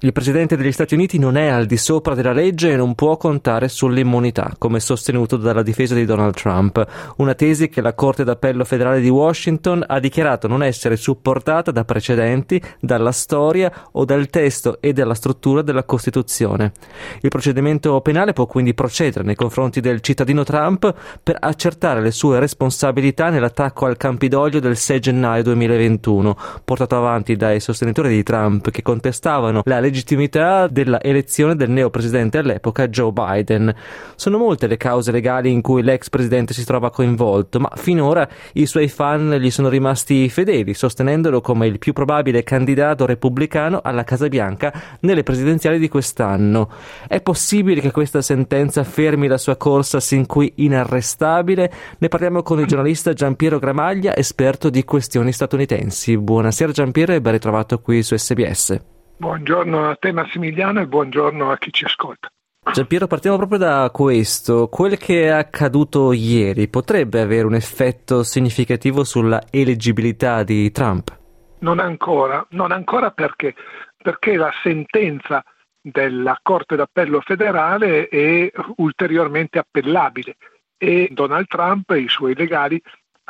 Il presidente degli Stati Uniti non è al di sopra della legge e non può contare sull'immunità, come sostenuto dalla difesa di Donald Trump, una tesi che la Corte d'Appello federale di Washington ha dichiarato non essere supportata da precedenti, dalla storia o dal testo e dalla struttura della Costituzione. Il procedimento penale può quindi procedere nei confronti del cittadino Trump per accertare le sue responsabilità nell'attacco al Campidoglio del 6 gennaio 2021, portato avanti dai sostenitori di Trump che contestavano la legge legittimità della elezione del neo presidente all'epoca Joe Biden. Sono molte le cause legali in cui l'ex presidente si trova coinvolto, ma finora i suoi fan gli sono rimasti fedeli, sostenendolo come il più probabile candidato repubblicano alla Casa Bianca nelle presidenziali di quest'anno. È possibile che questa sentenza fermi la sua corsa sin qui inarrestabile? Ne parliamo con il giornalista Giampiero Gramaglia, esperto di questioni statunitensi. Buonasera Giampiero e ben ritrovato qui su SBS. Buongiorno a te Massimiliano e buongiorno a chi ci ascolta. Giampiero, partiamo proprio da questo. Quel che è accaduto ieri potrebbe avere un effetto significativo sulla eleggibilità di Trump? Non ancora, non ancora perché, perché la sentenza della Corte d'Appello federale è ulteriormente appellabile e Donald Trump e i suoi legali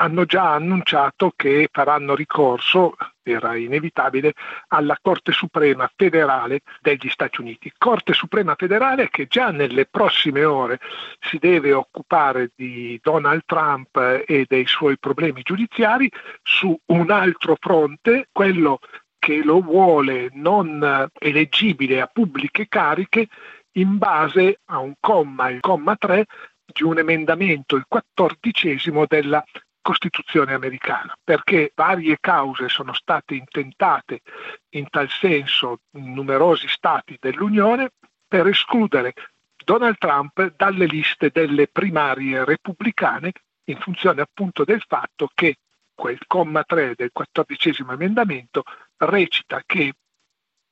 hanno già annunciato che faranno ricorso, era inevitabile, alla Corte Suprema federale degli Stati Uniti. Corte Suprema federale che già nelle prossime ore si deve occupare di Donald Trump e dei suoi problemi giudiziari su un altro fronte, quello che lo vuole non eleggibile a pubbliche cariche in base a un comma, il comma 3 di un emendamento, il quattordicesimo della Costituzione americana, perché varie cause sono state intentate in tal senso in numerosi stati dell'Unione per escludere Donald Trump dalle liste delle primarie repubblicane in funzione appunto del fatto che quel comma 3 del quattordicesimo emendamento recita che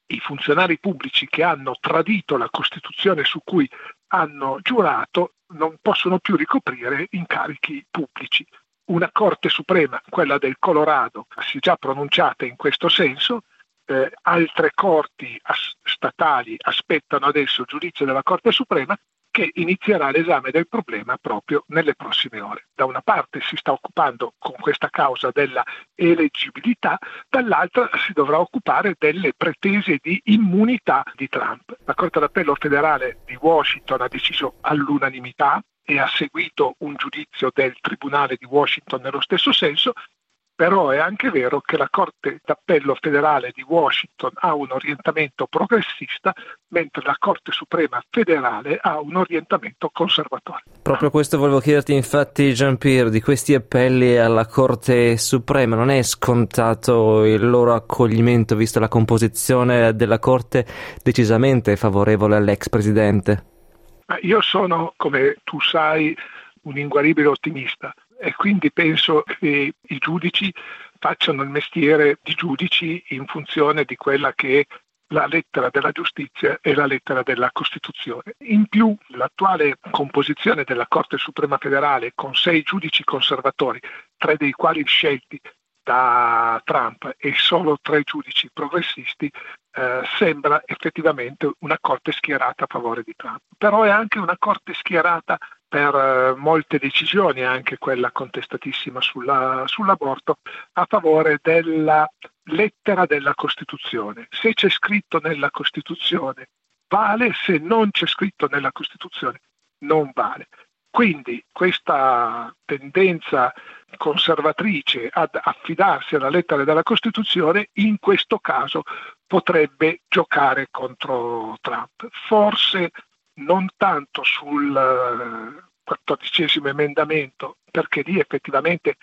i funzionari pubblici che hanno tradito la Costituzione su cui hanno giurato non possono più ricoprire incarichi pubblici una Corte Suprema, quella del Colorado, si è già pronunciata in questo senso, eh, altre corti as- statali aspettano adesso il giudizio della Corte Suprema che inizierà l'esame del problema proprio nelle prossime ore. Da una parte si sta occupando con questa causa della eleggibilità, dall'altra si dovrà occupare delle pretese di immunità di Trump. La Corte d'Appello federale di Washington ha deciso all'unanimità e ha seguito un giudizio del Tribunale di Washington nello stesso senso, però è anche vero che la Corte d'Appello federale di Washington ha un orientamento progressista, mentre la Corte Suprema federale ha un orientamento conservatore. Proprio questo volevo chiederti, infatti, Jean-Pierre, di questi appelli alla Corte Suprema. Non è scontato il loro accoglimento, visto la composizione della Corte decisamente favorevole all'ex presidente? Io sono, come tu sai, un inguaribile ottimista e quindi penso che i giudici facciano il mestiere di giudici in funzione di quella che è la lettera della giustizia e la lettera della Costituzione. In più, l'attuale composizione della Corte Suprema Federale con sei giudici conservatori, tre dei quali scelti da Trump e solo tre giudici progressisti, eh, sembra effettivamente una corte schierata a favore di Trump. Però è anche una corte schierata per eh, molte decisioni, anche quella contestatissima sulla, sull'aborto, a favore della lettera della Costituzione. Se c'è scritto nella Costituzione vale, se non c'è scritto nella Costituzione non vale. Quindi questa tendenza conservatrice ad affidarsi alla lettera della Costituzione in questo caso potrebbe giocare contro Trump. Forse non tanto sul quattordicesimo emendamento, perché lì effettivamente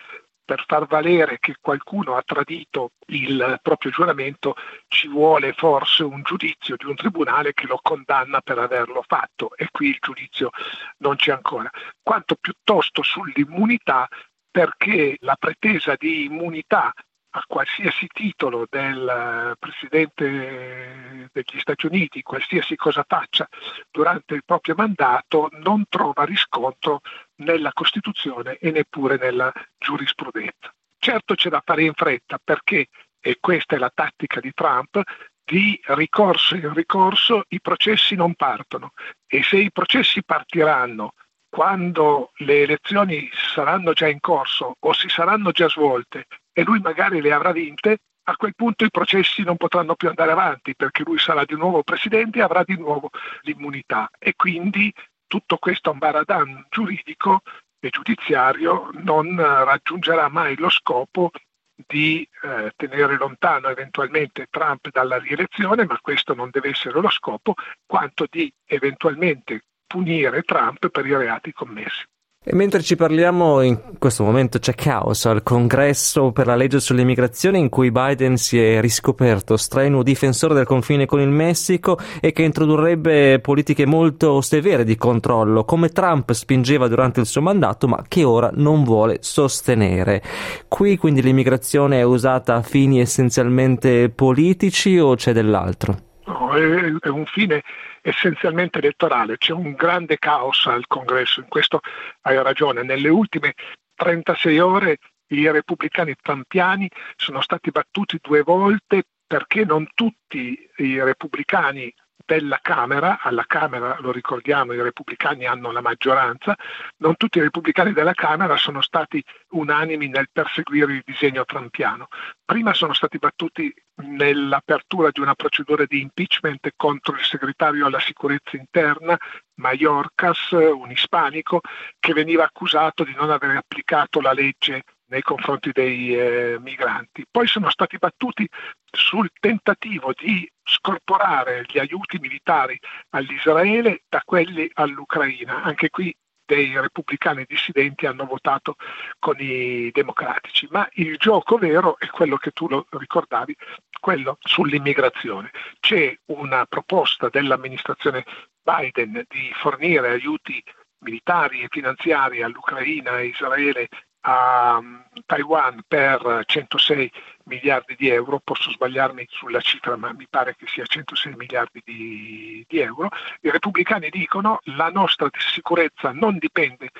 per far valere che qualcuno ha tradito il proprio giuramento ci vuole forse un giudizio di un tribunale che lo condanna per averlo fatto. E qui il giudizio non c'è ancora, quanto piuttosto sull'immunità perché la pretesa di immunità a qualsiasi titolo del Presidente degli Stati Uniti, qualsiasi cosa faccia durante il proprio mandato, non trova riscontro nella Costituzione e neppure nella giurisprudenza. Certo c'è da fare in fretta perché, e questa è la tattica di Trump, di ricorso in ricorso i processi non partono e se i processi partiranno quando le elezioni saranno già in corso o si saranno già svolte e lui magari le avrà vinte, a quel punto i processi non potranno più andare avanti perché lui sarà di nuovo presidente e avrà di nuovo l'immunità e quindi tutto questo ambaradan giuridico e giudiziario non raggiungerà mai lo scopo di eh, tenere lontano eventualmente Trump dalla rielezione, ma questo non deve essere lo scopo, quanto di eventualmente punire Trump per i reati commessi. E mentre ci parliamo, in questo momento c'è caos al congresso per la legge sull'immigrazione in cui Biden si è riscoperto strenuo difensore del confine con il Messico e che introdurrebbe politiche molto severe di controllo, come Trump spingeva durante il suo mandato, ma che ora non vuole sostenere. Qui quindi l'immigrazione è usata a fini essenzialmente politici o c'è dell'altro? No, è un fine essenzialmente elettorale, c'è un grande caos al congresso, in questo hai ragione, nelle ultime 36 ore i repubblicani trampiani sono stati battuti due volte perché non tutti i repubblicani della Camera, alla Camera lo ricordiamo i repubblicani hanno la maggioranza, non tutti i repubblicani della Camera sono stati unanimi nel perseguire il disegno trampiano. Prima sono stati battuti nell'apertura di una procedura di impeachment contro il segretario alla sicurezza interna, Mayorkas, un ispanico, che veniva accusato di non aver applicato la legge nei confronti dei eh, migranti. Poi sono stati battuti sul tentativo di scorporare gli aiuti militari all'Israele da quelli all'Ucraina. Anche qui dei repubblicani dissidenti hanno votato con i democratici, ma il gioco vero è quello che tu lo ricordavi, quello sull'immigrazione. C'è una proposta dell'amministrazione Biden di fornire aiuti militari e finanziari all'Ucraina e Israele a mm, Taiwan per 106 miliardi di euro, posso sbagliarmi sulla cifra ma mi pare che sia 106 miliardi di, di euro, i repubblicani dicono la nostra sicurezza non dipende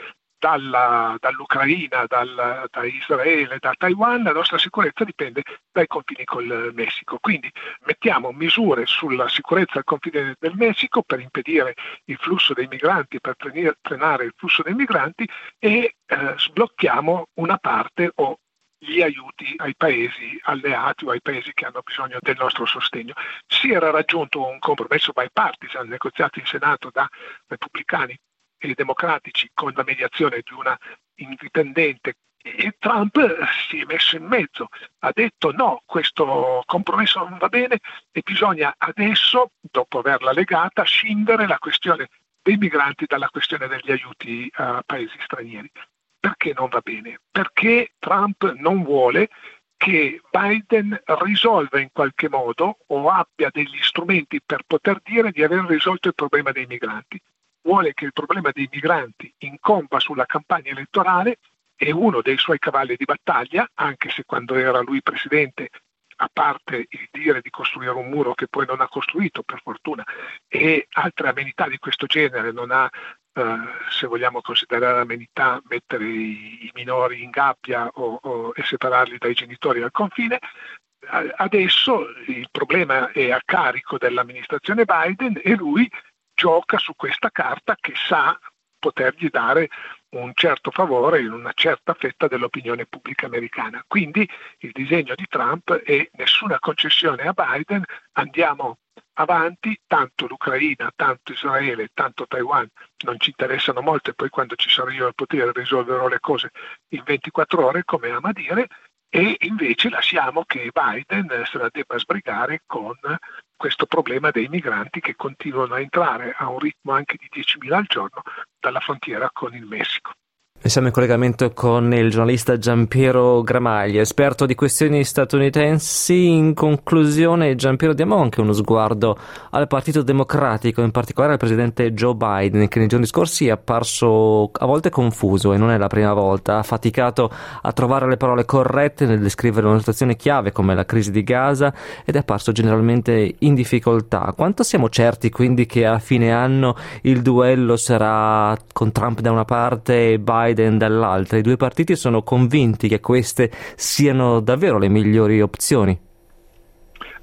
dalla, dall'Ucraina, dal, da Israele, da Taiwan, la nostra sicurezza dipende dai confini col Messico. Quindi mettiamo misure sulla sicurezza al confine del Messico per impedire il flusso dei migranti, per frenare il flusso dei migranti e eh, sblocchiamo una parte o gli aiuti ai paesi alleati o ai paesi che hanno bisogno del nostro sostegno. Si era raggiunto un compromesso bipartisan negoziato in Senato da repubblicani e democratici con la mediazione di una indipendente e Trump si è messo in mezzo, ha detto no, questo compromesso non va bene e bisogna adesso, dopo averla legata, scindere la questione dei migranti dalla questione degli aiuti a paesi stranieri. Perché non va bene? Perché Trump non vuole che Biden risolva in qualche modo o abbia degli strumenti per poter dire di aver risolto il problema dei migranti vuole che il problema dei migranti incomba sulla campagna elettorale e uno dei suoi cavalli di battaglia, anche se quando era lui presidente, a parte il dire di costruire un muro che poi non ha costruito per fortuna e altre amenità di questo genere, non ha, eh, se vogliamo considerare amenità, mettere i, i minori in gabbia o, o, e separarli dai genitori al confine, adesso il problema è a carico dell'amministrazione Biden e lui gioca su questa carta che sa potergli dare un certo favore in una certa fetta dell'opinione pubblica americana. Quindi il disegno di Trump è nessuna concessione a Biden, andiamo avanti, tanto l'Ucraina, tanto Israele, tanto Taiwan non ci interessano molto e poi quando ci sarò io al potere risolverò le cose in 24 ore, come ama dire, e invece lasciamo che Biden se la debba sbrigare con questo problema dei migranti che continuano a entrare a un ritmo anche di 10.000 al giorno dalla frontiera con il Messico. Siamo in collegamento con il giornalista Giampiero Gramaglia, esperto di questioni statunitensi. In conclusione, Giampiero, diamo anche uno sguardo al Partito Democratico, in particolare al presidente Joe Biden, che nei giorni scorsi è apparso a volte confuso e non è la prima volta. Ha faticato a trovare le parole corrette nel descrivere una situazione chiave come la crisi di Gaza ed è apparso generalmente in difficoltà. Quanto siamo certi quindi che a fine anno il duello sarà con Trump da una parte e Biden Biden dall'altra. I due partiti sono convinti che queste siano davvero le migliori opzioni.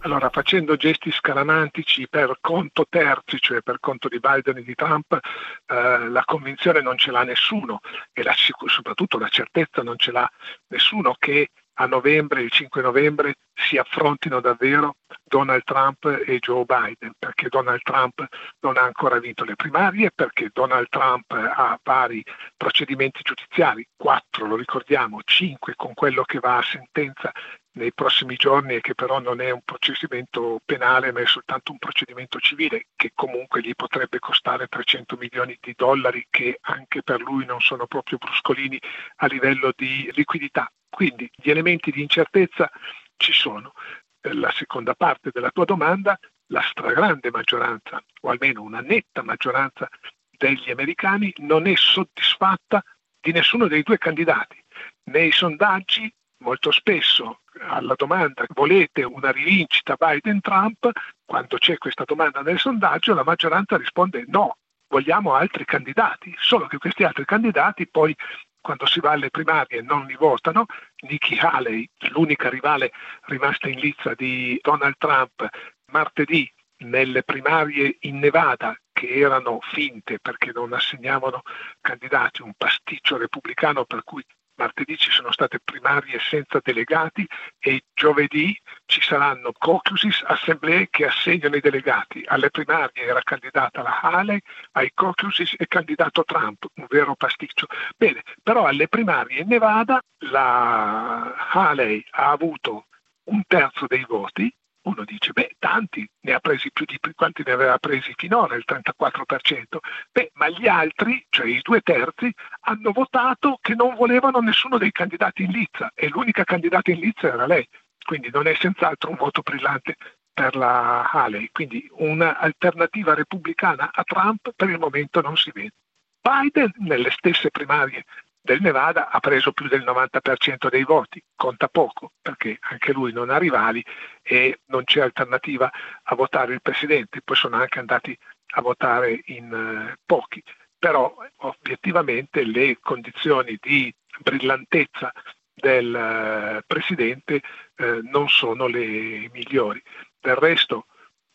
Allora, facendo gesti scaramantici per conto terzi, cioè per conto di Biden e di Trump, eh, la convinzione non ce l'ha nessuno e la, soprattutto la certezza non ce l'ha nessuno che a novembre, il 5 novembre, si affrontino davvero Donald Trump e Joe Biden, perché Donald Trump non ha ancora vinto le primarie, perché Donald Trump ha vari procedimenti giudiziari, quattro lo ricordiamo, cinque con quello che va a sentenza nei prossimi giorni e che però non è un procedimento penale ma è soltanto un procedimento civile che comunque gli potrebbe costare 300 milioni di dollari che anche per lui non sono proprio bruscolini a livello di liquidità. Quindi gli elementi di incertezza ci sono. La seconda parte della tua domanda, la stragrande maggioranza, o almeno una netta maggioranza degli americani non è soddisfatta di nessuno dei due candidati. Nei sondaggi molto spesso alla domanda volete una rivincita Biden-Trump, quando c'è questa domanda nel sondaggio la maggioranza risponde no, vogliamo altri candidati, solo che questi altri candidati poi quando si va alle primarie non li votano. Nikki Haley, l'unica rivale rimasta in lizza di Donald Trump, martedì nelle primarie in Nevada che erano finte perché non assegnavano candidati, un pasticcio repubblicano per cui martedì ci sono state primarie senza delegati e giovedì ci saranno caucuses, assemblee che assegnano i delegati. Alle primarie era candidata la Haley, ai caucuses è candidato Trump, un vero pasticcio. Bene, però alle primarie in Nevada la Haley ha avuto un terzo dei voti uno dice, beh, tanti ne ha presi più di quanti ne aveva presi finora, il 34%. Beh, ma gli altri, cioè i due terzi, hanno votato che non volevano nessuno dei candidati in lizza e l'unica candidata in lizza era lei. Quindi non è senz'altro un voto brillante per la Haley. Quindi un'alternativa repubblicana a Trump per il momento non si vede. Biden nelle stesse primarie del Nevada ha preso più del 90% dei voti, conta poco perché anche lui non ha rivali e non c'è alternativa a votare il presidente, poi sono anche andati a votare in eh, pochi, però obiettivamente le condizioni di brillantezza del eh, presidente eh, non sono le migliori. Del resto,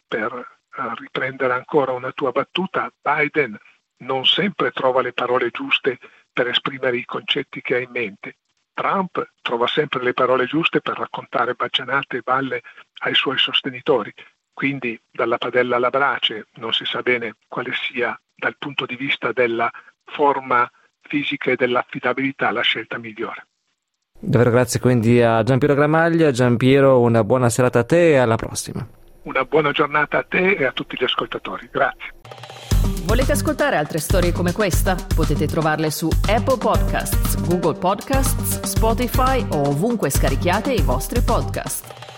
per riprendere ancora una tua battuta, Biden non sempre trova le parole giuste per esprimere i concetti che ha in mente. Trump trova sempre le parole giuste per raccontare baggianate e balle ai suoi sostenitori, quindi dalla padella alla brace non si sa bene quale sia dal punto di vista della forma fisica e dell'affidabilità la scelta migliore. Davvero grazie quindi a Giampiero Gramaglia. Giampiero, una buona serata a te e alla prossima. Una buona giornata a te e a tutti gli ascoltatori. Grazie. Volete ascoltare altre storie come questa? Potete trovarle su Apple Podcasts, Google Podcasts, Spotify o ovunque scarichiate i vostri podcast.